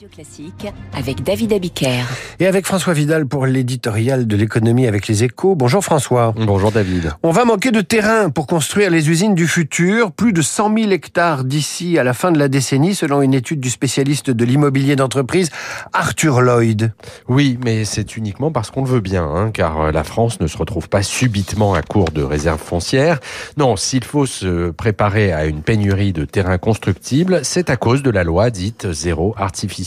Radio Classique avec David Abiker. Et avec François Vidal pour l'éditorial de l'économie avec les échos. Bonjour François. Bonjour David. On va manquer de terrain pour construire les usines du futur. Plus de 100 000 hectares d'ici à la fin de la décennie, selon une étude du spécialiste de l'immobilier d'entreprise, Arthur Lloyd. Oui, mais c'est uniquement parce qu'on le veut bien, hein, car la France ne se retrouve pas subitement à court de réserves foncières. Non, s'il faut se préparer à une pénurie de terrain constructible, c'est à cause de la loi dite zéro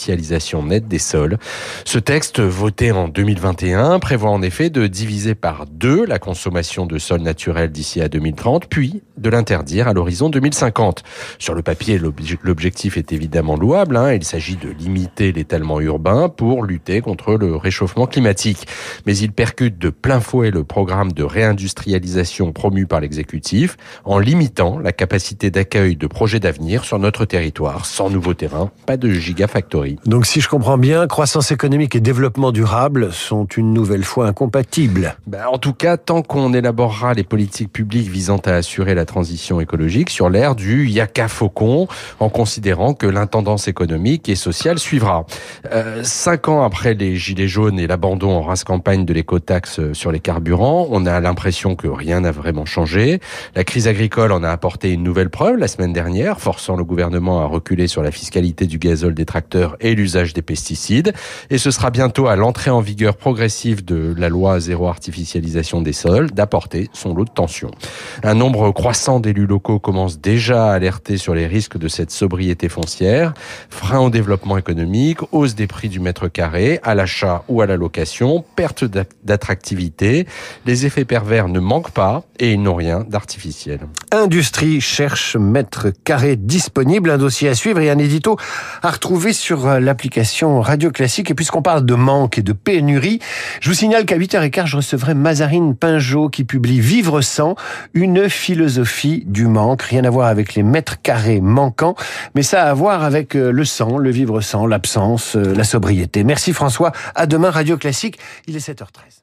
artificialisation nette des sols. Ce texte, voté en 2021, prévoit en effet de diviser par deux la consommation de sols naturels d'ici à 2030, puis de l'interdire à l'horizon 2050. Sur le papier, l'objectif est évidemment louable. Hein. Il s'agit de limiter l'étalement urbain pour lutter contre le réchauffement climatique. Mais il percute de plein fouet le programme de réindustrialisation promu par l'exécutif en limitant la capacité d'accueil de projets d'avenir sur notre territoire. Sans nouveau terrain, pas de gigafactory. Donc si je comprends bien, croissance économique et développement durable sont une nouvelle fois incompatibles. Ben, en tout cas, tant qu'on élaborera les politiques publiques visant à assurer la transition écologique sur l'ère du yaka faucon, en considérant que l'intendance économique et sociale suivra. Euh, cinq ans après les gilets jaunes et l'abandon en race campagne de l'écotaxe sur les carburants, on a l'impression que rien n'a vraiment changé. La crise agricole en a apporté une nouvelle preuve la semaine dernière, forçant le gouvernement à reculer sur la fiscalité du gazole des tracteurs et l'usage des pesticides. Et ce sera bientôt à l'entrée en vigueur progressive de la loi zéro artificialisation des sols d'apporter son lot de tension. Un nombre croissant d'élus locaux commence déjà à alerter sur les risques de cette sobriété foncière, frein au développement économique, hausse des prix du mètre carré, à l'achat ou à la location, perte d'attractivité. Les effets pervers ne manquent pas et ils n'ont rien d'artificiel. Industrie cherche mètre carré disponible, un dossier à suivre et un édito à retrouver sur euh, l'application Radio Classique. Et puisqu'on parle de manque et de pénurie, je vous signale qu'à 8h15, je recevrai Mazarine Pinjot qui publie Vivre sans, une philosophie du manque. Rien à voir avec les mètres carrés manquants, mais ça a à voir avec euh, le sang, le vivre sans, l'absence, euh, la sobriété. Merci François. À demain Radio Classique. Il est 7h13.